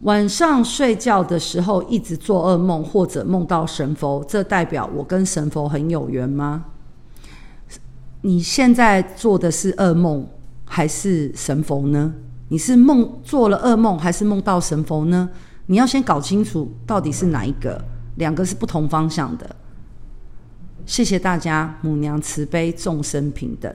晚上睡觉的时候一直做噩梦或者梦到神佛这代表我跟神佛很有缘吗？你现在做的是噩梦还是神佛呢？你是梦做了噩梦还是梦到神佛呢？你要先搞清楚到底是哪一个两个是不同方向的。谢谢大家母娘慈悲众生平等。